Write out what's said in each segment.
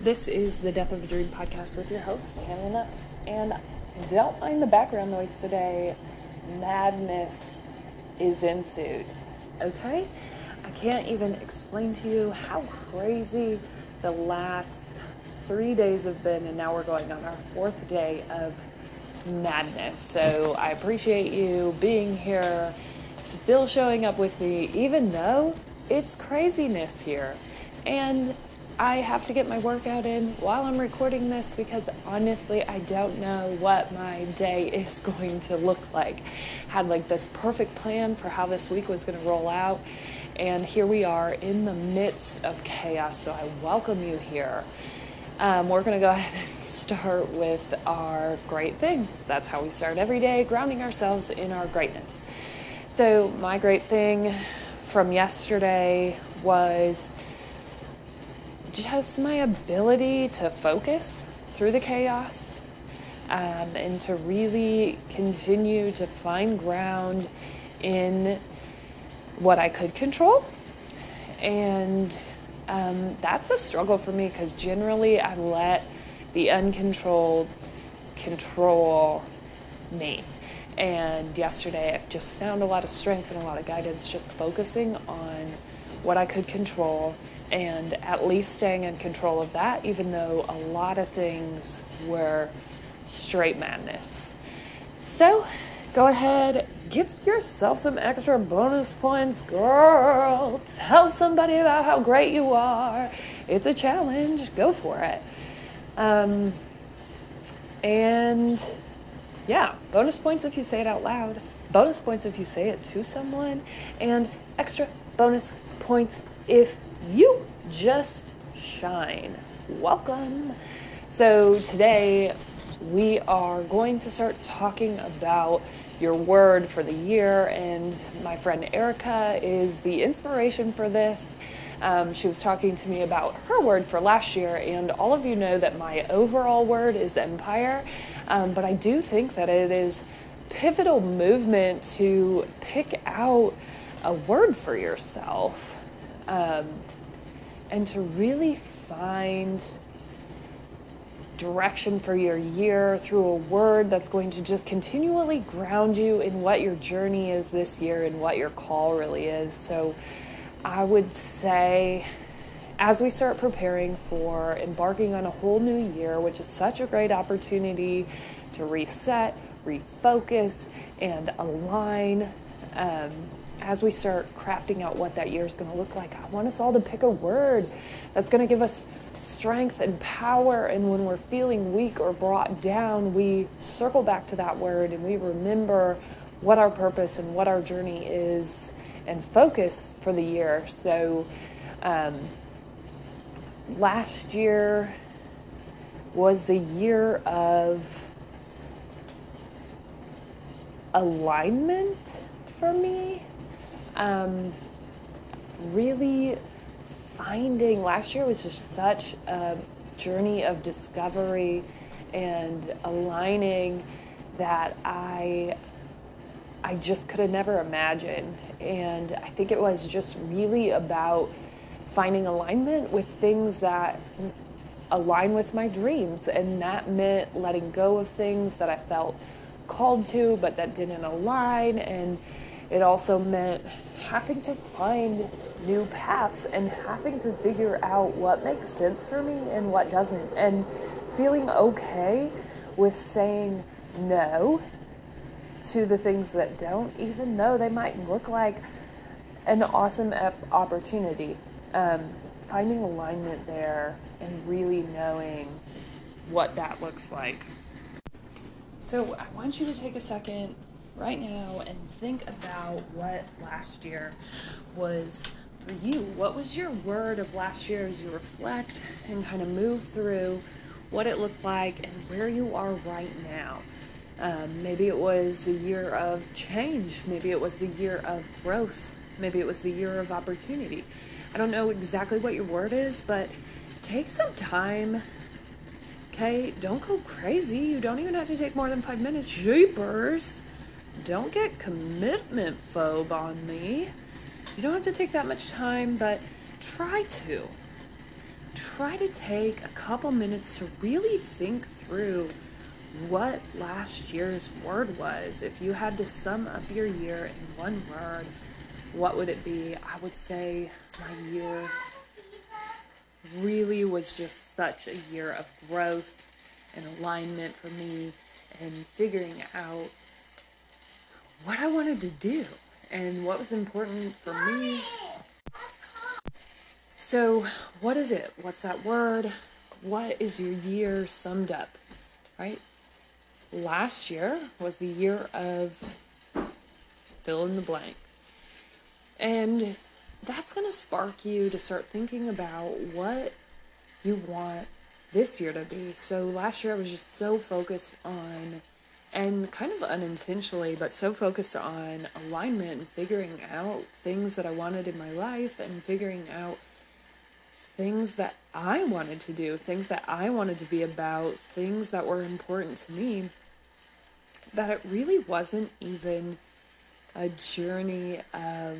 This is the Death of a Dream podcast with your host, Hannah Nuss. And don't mind the background noise today. Madness is ensued. Okay? I can't even explain to you how crazy the last three days have been, and now we're going on our fourth day of madness. So I appreciate you being here, still showing up with me, even though it's craziness here. And I have to get my workout in while I'm recording this because honestly, I don't know what my day is going to look like. Had like this perfect plan for how this week was going to roll out, and here we are in the midst of chaos. So I welcome you here. Um, we're going to go ahead and start with our great thing. So that's how we start every day, grounding ourselves in our greatness. So, my great thing from yesterday was just my ability to focus through the chaos um, and to really continue to find ground in what I could control. And um, that's a struggle for me because generally I let the uncontrolled control me. And yesterday I just found a lot of strength and a lot of guidance just focusing on what I could control and at least staying in control of that, even though a lot of things were straight madness. So go ahead, get yourself some extra bonus points, girl. Tell somebody about how great you are. It's a challenge, go for it. Um, and yeah, bonus points if you say it out loud, bonus points if you say it to someone, and extra bonus points if you just shine. Welcome. So, today we are going to start talking about your word for the year, and my friend Erica is the inspiration for this. Um, she was talking to me about her word for last year, and all of you know that my overall word is empire, um, but I do think that it is pivotal movement to pick out a word for yourself um, and to really find direction for your year through a word that's going to just continually ground you in what your journey is this year and what your call really is. So I would say as we start preparing for embarking on a whole new year, which is such a great opportunity to reset, refocus, and align. Um, as we start crafting out what that year is going to look like, I want us all to pick a word that's going to give us strength and power. And when we're feeling weak or brought down, we circle back to that word and we remember what our purpose and what our journey is and focus for the year. So, um, last year was the year of alignment for me um, really finding last year was just such a journey of discovery and aligning that I I just could have never imagined. And I think it was just really about finding alignment with things that align with my dreams. And that meant letting go of things that I felt called to, but that didn't align. And it also meant having to find new paths and having to figure out what makes sense for me and what doesn't, and feeling okay with saying no to the things that don't, even though they might look like an awesome opportunity. Um, finding alignment there and really knowing what that looks like. So, I want you to take a second right now and think about what last year was for you. What was your word of last year as you reflect and kind of move through what it looked like and where you are right now? Um, maybe it was the year of change. Maybe it was the year of growth. Maybe it was the year of opportunity. I don't know exactly what your word is, but take some time. Okay, don't go crazy. You don't even have to take more than five minutes. Jeepers don't get commitment phobe on me. You don't have to take that much time, but try to. try to take a couple minutes to really think through what last year's word was. If you had to sum up your year in one word, what would it be? I would say my year really was just such a year of growth and alignment for me and figuring out what I wanted to do and what was important for me. So, what is it? What's that word? What is your year summed up? Right? Last year was the year of fill in the blank. And that's going to spark you to start thinking about what you want this year to be. So last year I was just so focused on, and kind of unintentionally, but so focused on alignment and figuring out things that I wanted in my life and figuring out things that I wanted to do, things that I wanted to be about, things that were important to me, that it really wasn't even a journey of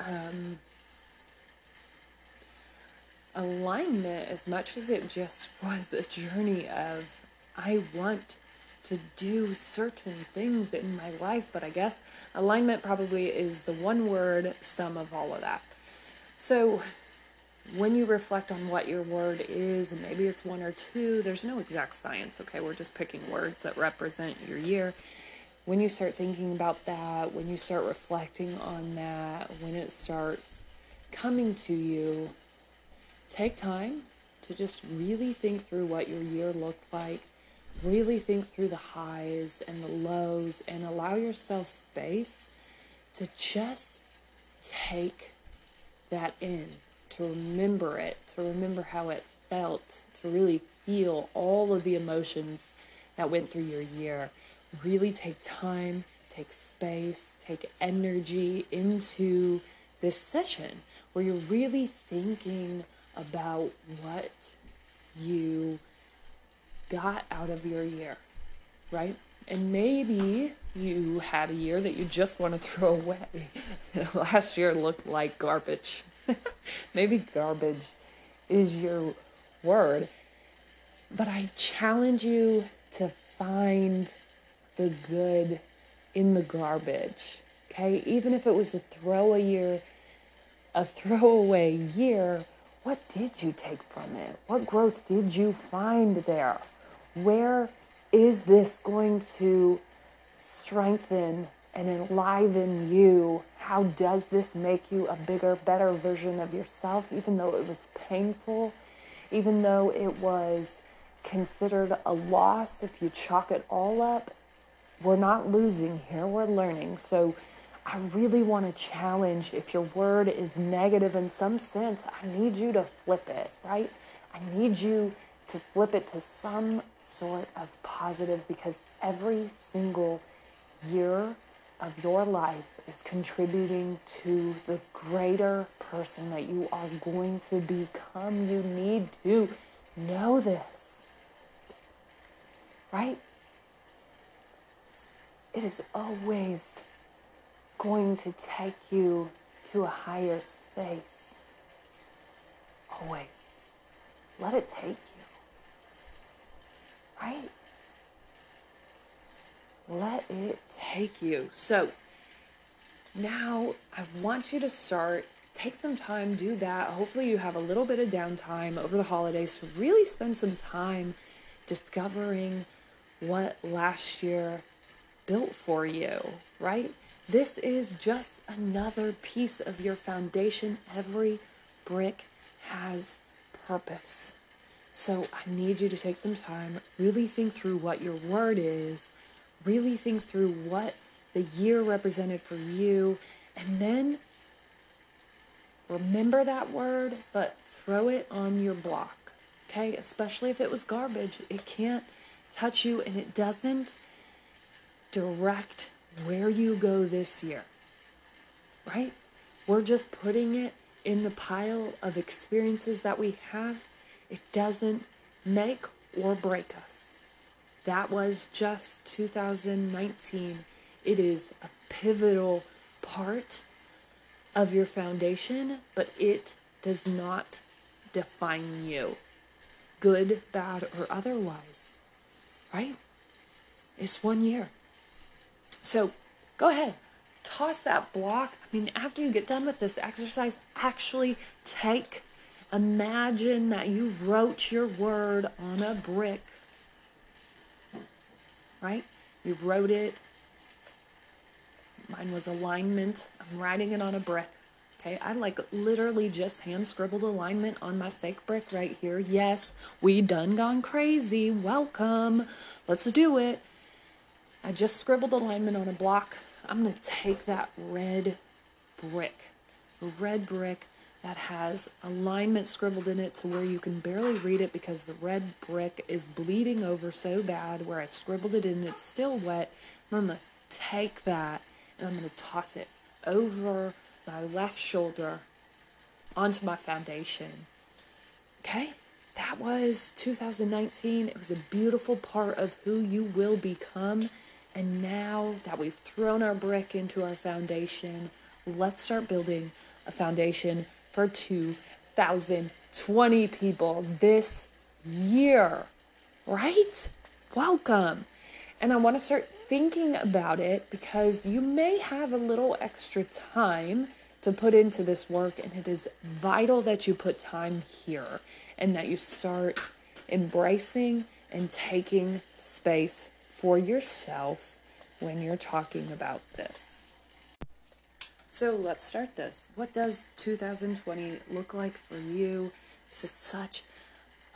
um, alignment as much as it just was a journey of I want to do certain things in my life, but I guess alignment probably is the one word sum of all of that. So when you reflect on what your word is, and maybe it's one or two, there's no exact science, okay? We're just picking words that represent your year. When you start thinking about that, when you start reflecting on that, when it starts coming to you, take time to just really think through what your year looked like, really think through the highs and the lows, and allow yourself space to just take that in, to remember it, to remember how it felt, to really feel all of the emotions that went through your year. Really take time, take space, take energy into this session where you're really thinking about what you got out of your year, right? And maybe you had a year that you just want to throw away. Last year looked like garbage. maybe garbage is your word. But I challenge you to find the good in the garbage. Okay? Even if it was a throw a year, a throwaway year, what did you take from it? What growth did you find there? Where is this going to strengthen and enliven you? How does this make you a bigger, better version of yourself, even though it was painful, even though it was considered a loss if you chalk it all up? We're not losing here, we're learning. So, I really want to challenge if your word is negative in some sense, I need you to flip it, right? I need you to flip it to some sort of positive because every single year of your life is contributing to the greater person that you are going to become. You need to know this, right? It is always going to take you to a higher space. Always. Let it take. Right? Let it take you. So now I want you to start. Take some time, do that. Hopefully, you have a little bit of downtime over the holidays to really spend some time discovering what last year built for you, right? This is just another piece of your foundation. Every brick has purpose. So I need you to take some time, really think through what your word is, really think through what the year represented for you, and then remember that word, but throw it on your block. Okay? Especially if it was garbage, it can't touch you and it doesn't direct where you go this year, right? We're just putting it in the pile of experiences that we have. It doesn't make or break us. That was just 2019. It is a pivotal part of your foundation, but it does not define you, good, bad, or otherwise, right? It's one year. So go ahead, toss that block. I mean, after you get done with this exercise, actually take, imagine that you wrote your word on a brick, right? You wrote it. Mine was alignment. I'm writing it on a brick. Okay, I like literally just hand scribbled alignment on my fake brick right here. Yes, we done gone crazy. Welcome. Let's do it. I just scribbled alignment on a block. I'm going to take that red brick, red brick that has alignment scribbled in it to where you can barely read it because the red brick is bleeding over so bad where I scribbled it in, it's still wet. I'm going to take that and I'm going to toss it over my left shoulder onto my foundation. Okay? That was 2019. It was a beautiful part of who you will become. And now that we've thrown our brick into our foundation, let's start building a foundation for 2020 people this year. Right? Welcome. And I want to start thinking about it because you may have a little extra time to put into this work, and it is vital that you put time here and that you start embracing and taking space for yourself when you're talking about this. So let's start this. What does 2020 look like for you? This is such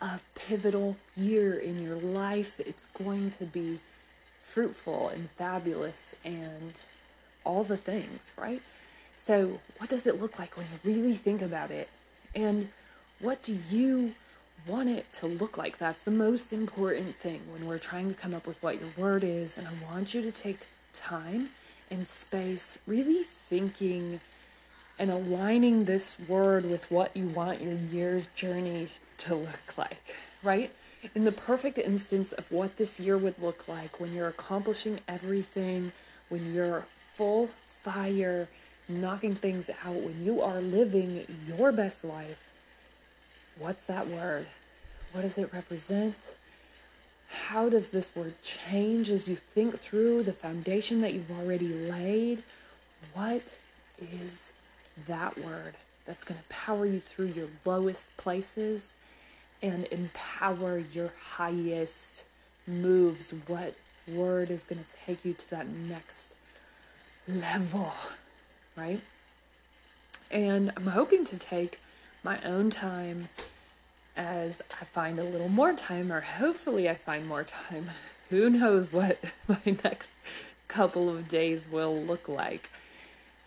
a pivotal year in your life. It's going to be fruitful and fabulous and all the things, right? So, what does it look like when you really think about it? And what do you want it to look like? That's the most important thing when we're trying to come up with what your word is. And I want you to take time and space really thinking and aligning this word with what you want your year's journey to look like, right? in the perfect instance of what this year would look like when you're accomplishing everything, when you're full fire, knocking things out, when you are living your best life, what's that word? What does it represent? How does this word change as you think through the foundation that you've already laid? What is that word that's going to power you through your lowest places and empower your highest moves. What word is going to take you to that next level, right? And I'm hoping to take my own time as I find a little more time, or hopefully I find more time. Who knows what my next couple of days will look like.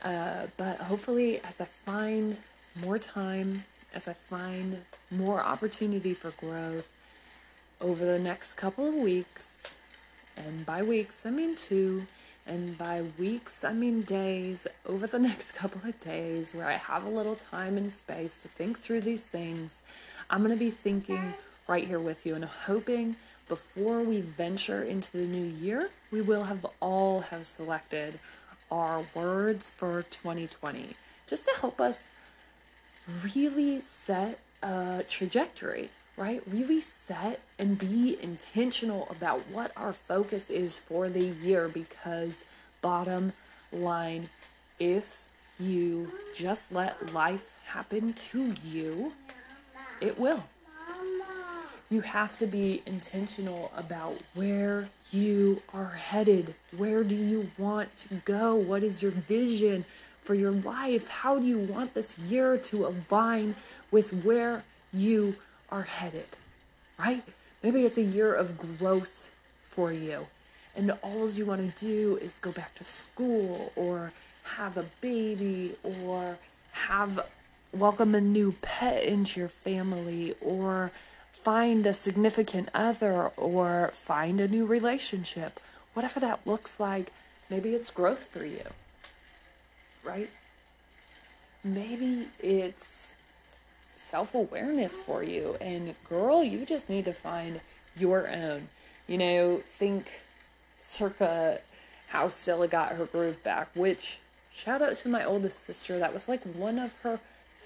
Uh, but hopefully, as I find more time as I find more opportunity for growth over the next couple of weeks. And by weeks, I mean two. And by weeks, I mean days. Over the next couple of days, where I have a little time and space to think through these things, I'm going to be thinking right here with you and hoping before we venture into the new year, we will have all have selected our words for 2020 just to help us really set a trajectory, right? Really set and be intentional about what our focus is for the year because, bottom line, if you just let life happen to you, it will. You have to be intentional about where you are headed. Where do you want to go? What is your vision? for your life? How do you want this year to align with where you are headed? Right? Maybe it's a year of growth for you. And all you want to do is go back to school or have a baby or have welcome a new pet into your family or find a significant other or find a new relationship. Whatever that looks like, maybe it's growth for you right? Maybe it's self awareness for you. And girl, you just need to find your own. You know, think circa how Stella got her groove back, which shout out to my oldest sister. That was like one of her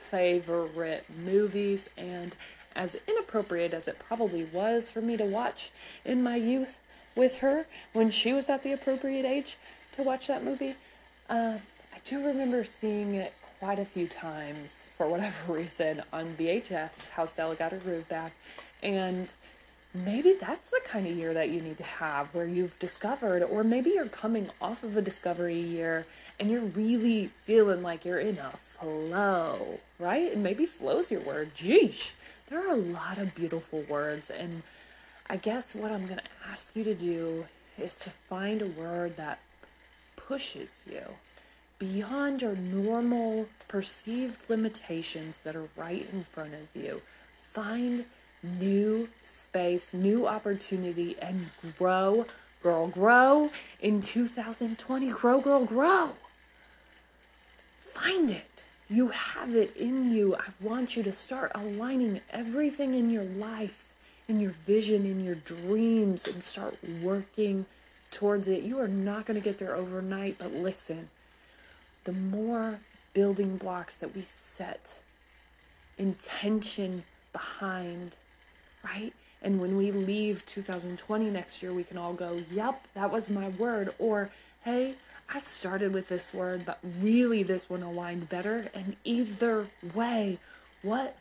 favorite movies. And as inappropriate as it probably was for me to watch in my youth with her when she was at the appropriate age to watch that movie, uh, I do remember seeing it quite a few times for whatever reason on VHS. Her groove back, and maybe that's the kind of year that you need to have where you've discovered, or maybe you're coming off of a discovery year and you're really feeling like you're in a flow, right? And maybe flow's your word. Geesh, there are a lot of beautiful words, and I guess what I'm going to ask you to do is to find a word that pushes you beyond your normal perceived limitations that are right in front of you. Find new space, new opportunity, and grow, girl, grow in 2020. Grow, girl, grow. Find it. You have it in you. I want you to start aligning everything in your life, in your vision, in your dreams, and start working towards it. You are not going to get there overnight, but listen, the more building blocks that we set intention behind, right? And when we leave 2020 next year, we can all go, yep, that was my word. Or, hey, I started with this word, but really this one aligned better. And either way, what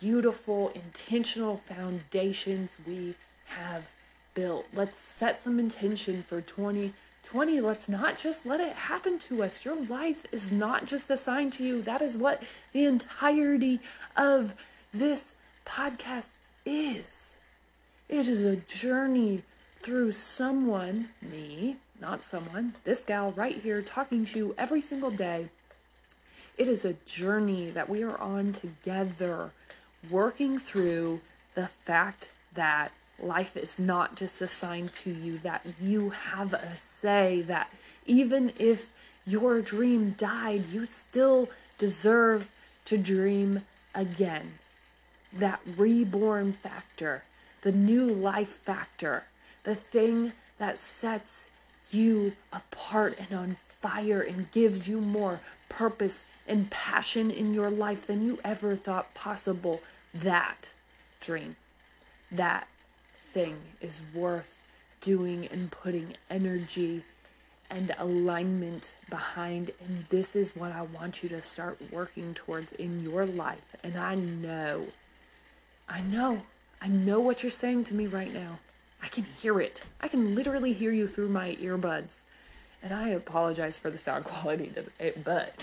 beautiful intentional foundations we have built. Let's set some intention for 2020. Let's not just let it happen to us. Your life is not just assigned to you. That is what the entirety of this podcast is. It is a journey through someone, me, not someone, this gal right here talking to you every single day. It is a journey that we are on together, working through the fact that life is not just assigned to you, that you have a say, that even if your dream died, you still deserve to dream again. That reborn factor, the new life factor, the thing that sets you apart and on fire and gives you more purpose and passion in your life than you ever thought possible. That dream, that thing is worth doing and putting energy and alignment behind. And this is what I want you to start working towards in your life. And I know, I know, I know what you're saying to me right now. I can hear it. I can literally hear you through my earbuds. And I apologize for the sound quality today, but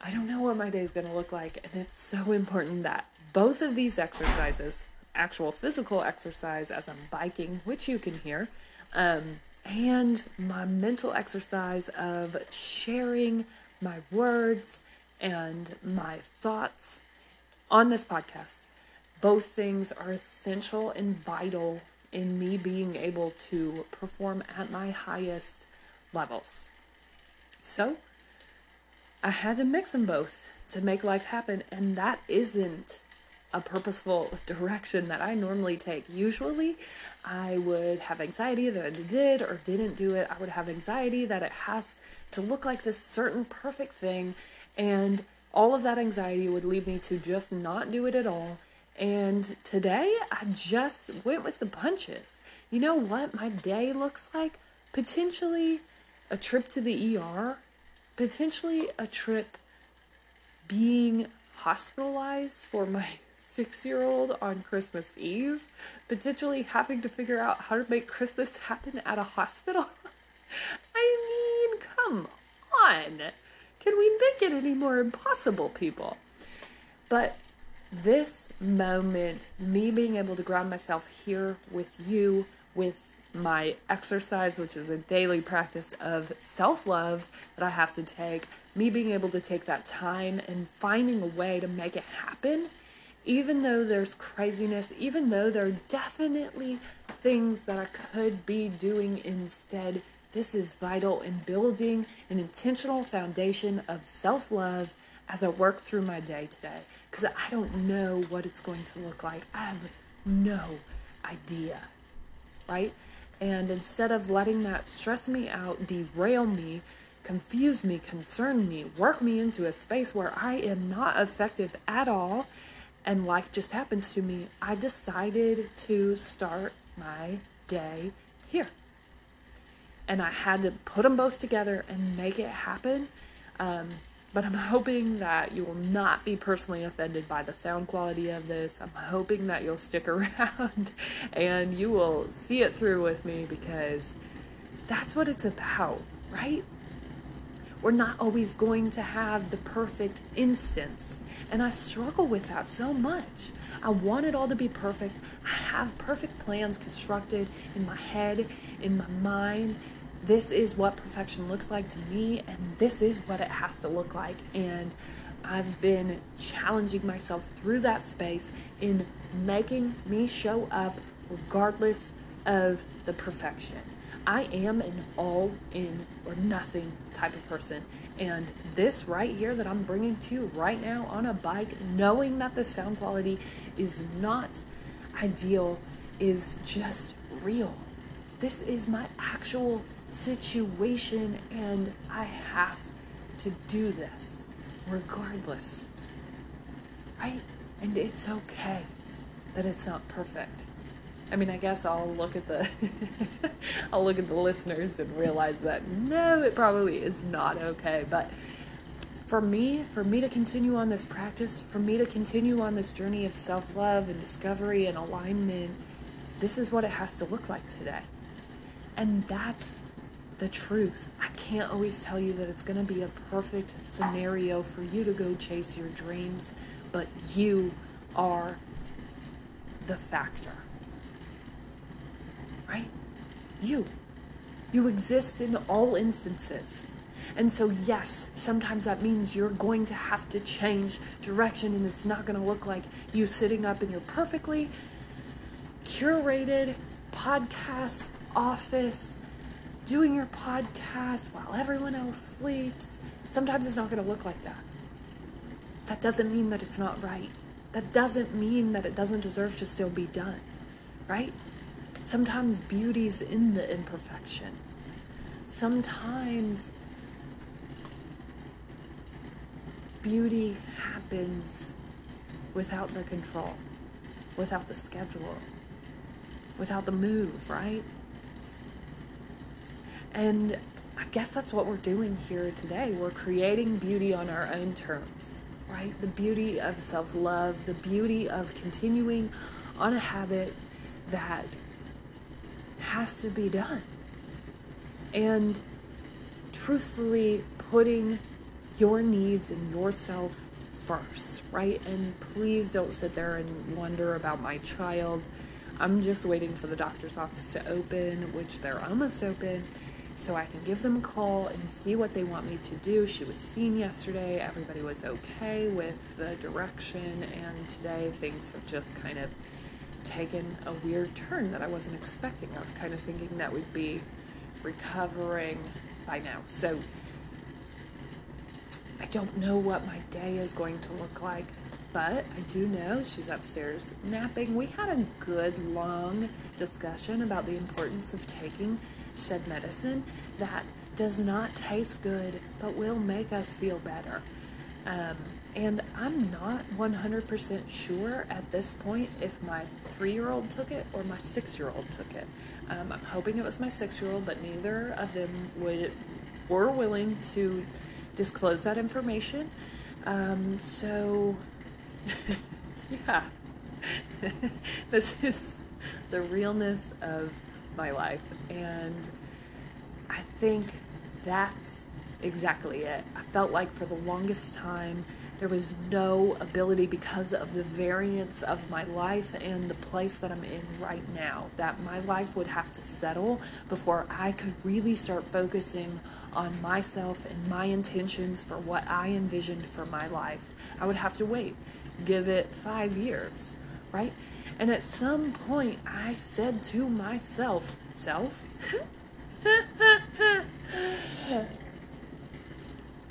I don't know what my day is going to look like. And it's so important that both of these exercises, actual physical exercise as I'm biking, which you can hear, um, and my mental exercise of sharing my words and my thoughts on this podcast. Both things are essential and vital in me being able to perform at my highest levels. So I had to mix them both to make life happen, and that isn't a purposeful direction that I normally take. Usually, I would have anxiety that I did or didn't do it. I would have anxiety that it has to look like this certain perfect thing, and all of that anxiety would lead me to just not do it at all. And today, I just went with the punches. You know what my day looks like? Potentially a trip to the ER, potentially a trip being hospitalized for my six year old on Christmas Eve, potentially having to figure out how to make Christmas happen at a hospital. I mean, come on. Can we make it any more impossible, people? But this moment, me being able to ground myself here with you, with my exercise, which is a daily practice of self love that I have to take, me being able to take that time and finding a way to make it happen even though there's craziness, even though there are definitely things that I could be doing instead, this is vital in building an intentional foundation of self love as I work through my day today. Because I don't know what it's going to look like. I have no idea, right? And instead of letting that stress me out, derail me, confuse me, concern me, work me into a space where I am not effective at all and life just happens to me, I decided to start my day here. And I had to put them both together and make it happen. Um, but I'm hoping that you will not be personally offended by the sound quality of this. I'm hoping that you'll stick around and you will see it through with me because that's what it's about, right? We're not always going to have the perfect instance. And I struggle with that so much. I want it all to be perfect. I have perfect plans constructed in my head, in my mind. This is what perfection looks like to me, and this is what it has to look like. And I've been challenging myself through that space in making me show up regardless of the perfection. I am an all in or nothing type of person. And this right here that I'm bringing to you right now on a bike, knowing that the sound quality is not ideal, is just real. This is my actual situation, and I have to do this regardless. Right? And it's okay that it's not perfect. I mean, I guess I'll look at the I'll look at the listeners and realize that no, it probably is not okay. But for me, for me to continue on this practice, for me to continue on this journey of self-love and discovery and alignment, this is what it has to look like today. And that's the truth. I can't always tell you that it's going to be a perfect scenario for you to go chase your dreams, but you are the factor right? You. You exist in all instances. And so, yes, sometimes that means you're going to have to change direction, and it's not going to look like you sitting up in your perfectly curated podcast office doing your podcast while everyone else sleeps. Sometimes it's not going to look like that. That doesn't mean that it's not right. That doesn't mean that it doesn't deserve to still be done, right? Sometimes beauty's in the imperfection. Sometimes beauty happens without the control, without the schedule, without the move, right? And I guess that's what we're doing here today. We're creating beauty on our own terms, right? The beauty of self love, the beauty of continuing on a habit that has to be done. And truthfully, putting your needs and yourself first, right? And please don't sit there and wonder about my child. I'm just waiting for the doctor's office to open, which they're almost open, so I can give them a call and see what they want me to do. She was seen yesterday, everybody was okay with the direction, and today things have just kind of taken a weird turn that I wasn't expecting. I was kind of thinking that we'd be recovering by now. So I don't know what my day is going to look like, but I do know she's upstairs napping. We had a good long discussion about the importance of taking said medicine that does not taste good but will make us feel better. Um, and I'm not 100% sure at this point if my three year old took it or my six year old took it. Um, I'm hoping it was my six year old, but neither of them would were willing to disclose that information. Um, so, yeah, this is the realness of my life. And I think that's exactly it. I felt like for the longest time, there was no ability because of the variance of my life and the place that I'm in right now that my life would have to settle before I could really start focusing on myself and my intentions for what I envisioned for my life. I would have to wait, give it five years, right? And at some point, I said to myself, Self,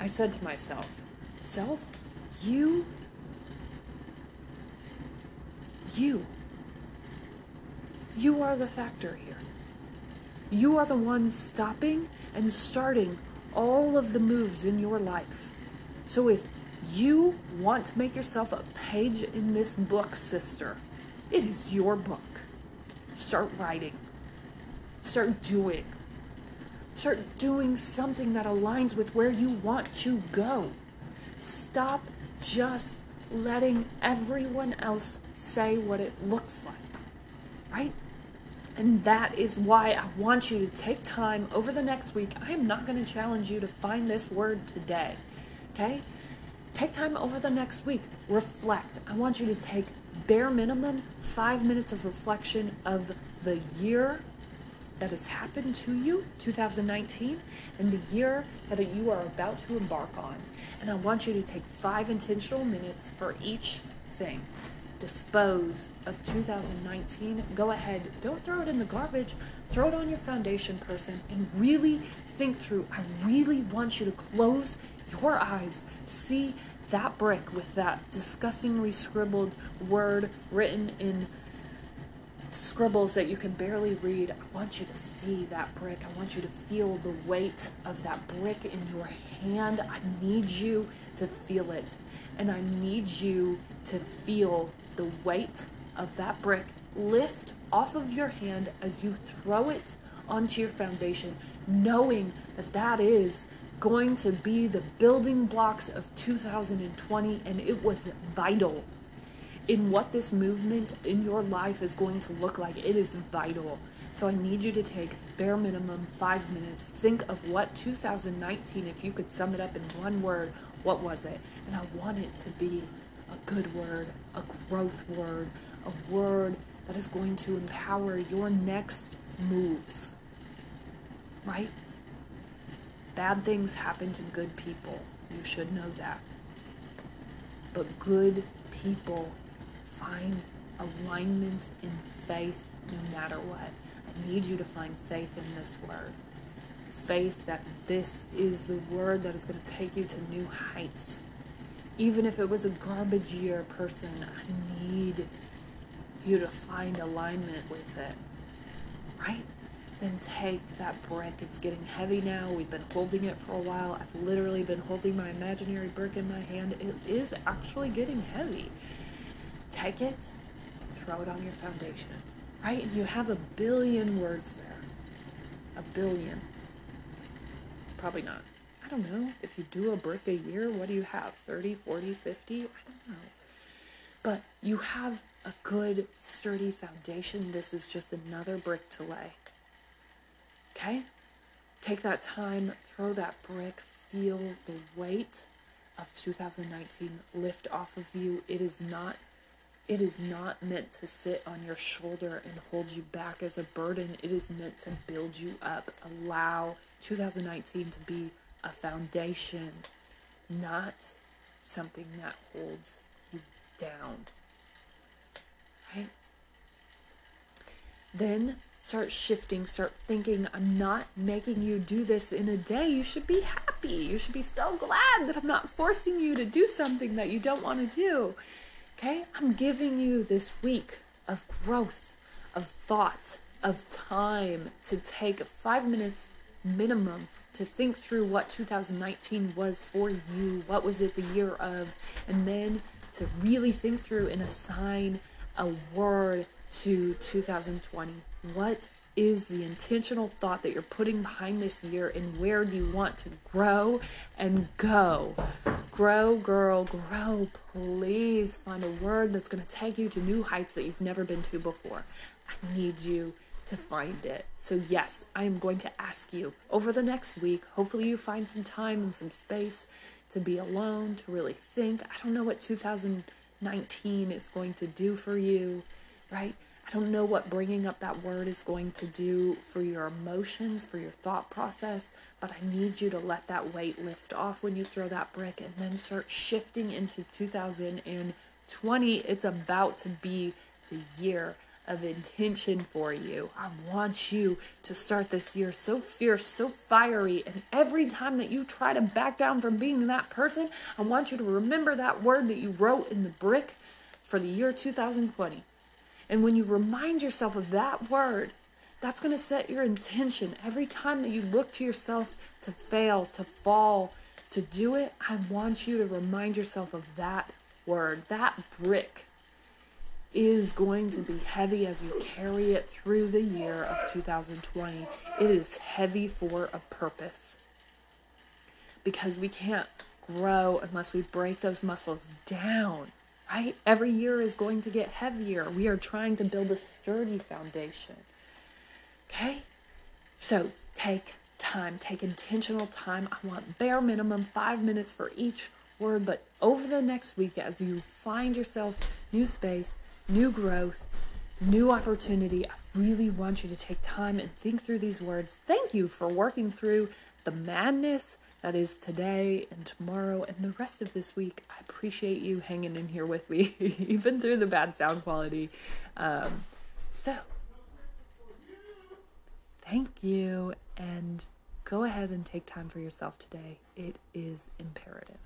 I said to myself, Self, you, you, you are the factor here. You are the one stopping and starting all of the moves in your life. So if you want to make yourself a page in this book, sister, it is your book. Start writing. Start doing. Start doing something that aligns with where you want to go. Stop just letting everyone else say what it looks like, right? And that is why I want you to take time over the next week. I am not going to challenge you to find this word today, okay? Take time over the next week. Reflect. I want you to take bare minimum five minutes of reflection of the year that has happened to you, 2019, and the year that you are about to embark on. And I want you to take five intentional minutes for each thing. Dispose of 2019. Go ahead, don't throw it in the garbage, throw it on your foundation person, and really think through. I really want you to close your eyes, see that brick with that disgustingly scribbled word written in scribbles that you can barely read. I want you to see that brick. I want you to feel the weight of that brick in your hand. I need you to feel it. And I need you to feel the weight of that brick lift off of your hand as you throw it onto your foundation, knowing that that is going to be the building blocks of 2020 and it was vital in what this movement in your life is going to look like. It is vital. So I need you to take bare minimum five minutes. Think of what 2019, if you could sum it up in one word, what was it? And I want it to be a good word, a growth word, a word that is going to empower your next moves. Right? Bad things happen to good people. You should know that. But good people find alignment in faith no matter what. I need you to find faith in this word. Faith that this is the word that is going to take you to new heights. Even if it was a garbage year person, I need you to find alignment with it. Right? Then take that brick. It's getting heavy now. We've been holding it for a while. I've literally been holding my imaginary brick in my hand. It is actually getting heavy take it, throw it on your foundation, right? And you have a billion words there. A billion. Probably not. I don't know. If you do a brick a year, what do you have? 30, 40, 50? I don't know. But you have a good, sturdy foundation. This is just another brick to lay. Okay? Take that time, throw that brick, feel the weight of 2019 lift off of you. It is not it is not meant to sit on your shoulder and hold you back as a burden. It is meant to build you up. Allow 2019 to be a foundation, not something that holds you down. Right? Then start shifting, start thinking, I'm not making you do this in a day. You should be happy. You should be so glad that I'm not forcing you to do something that you don't want to do. Okay? I'm giving you this week of growth, of thought, of time to take five minutes minimum to think through what 2019 was for you. What was it the year of? And then to really think through and assign a word to 2020. What is the intentional thought that you're putting behind this year and where do you want to grow and go? Grow, girl, grow. Please find a word that's going to take you to new heights that you've never been to before. I need you to find it. So, yes, I am going to ask you over the next week. Hopefully, you find some time and some space to be alone, to really think. I don't know what 2019 is going to do for you, right? I don't know what bringing up that word is going to do for your emotions, for your thought process, but I need you to let that weight lift off when you throw that brick and then start shifting into 2020. It's about to be the year of intention for you. I want you to start this year so fierce, so fiery, and every time that you try to back down from being that person, I want you to remember that word that you wrote in the brick for the year 2020. And when you remind yourself of that word, That's going to set your intention. Every time that you look to yourself to fail, to fall, to do it, I want you to remind yourself of that word. That brick is going to be heavy as you carry it through the year of 2020. It is heavy for a purpose. Because we can't grow unless we break those muscles down, right? Every year is going to get heavier. We are trying to build a sturdy foundation. Okay? So take time, take intentional time. I want bare minimum five minutes for each word, but over the next week, as you find yourself new space, new growth, new opportunity, I really want you to take time and think through these words. Thank you for working through the madness that is today and tomorrow and the rest of this week. I appreciate you hanging in here with me, even through the bad sound quality. Um, so, thank you and go ahead and take time for yourself today. It is imperative.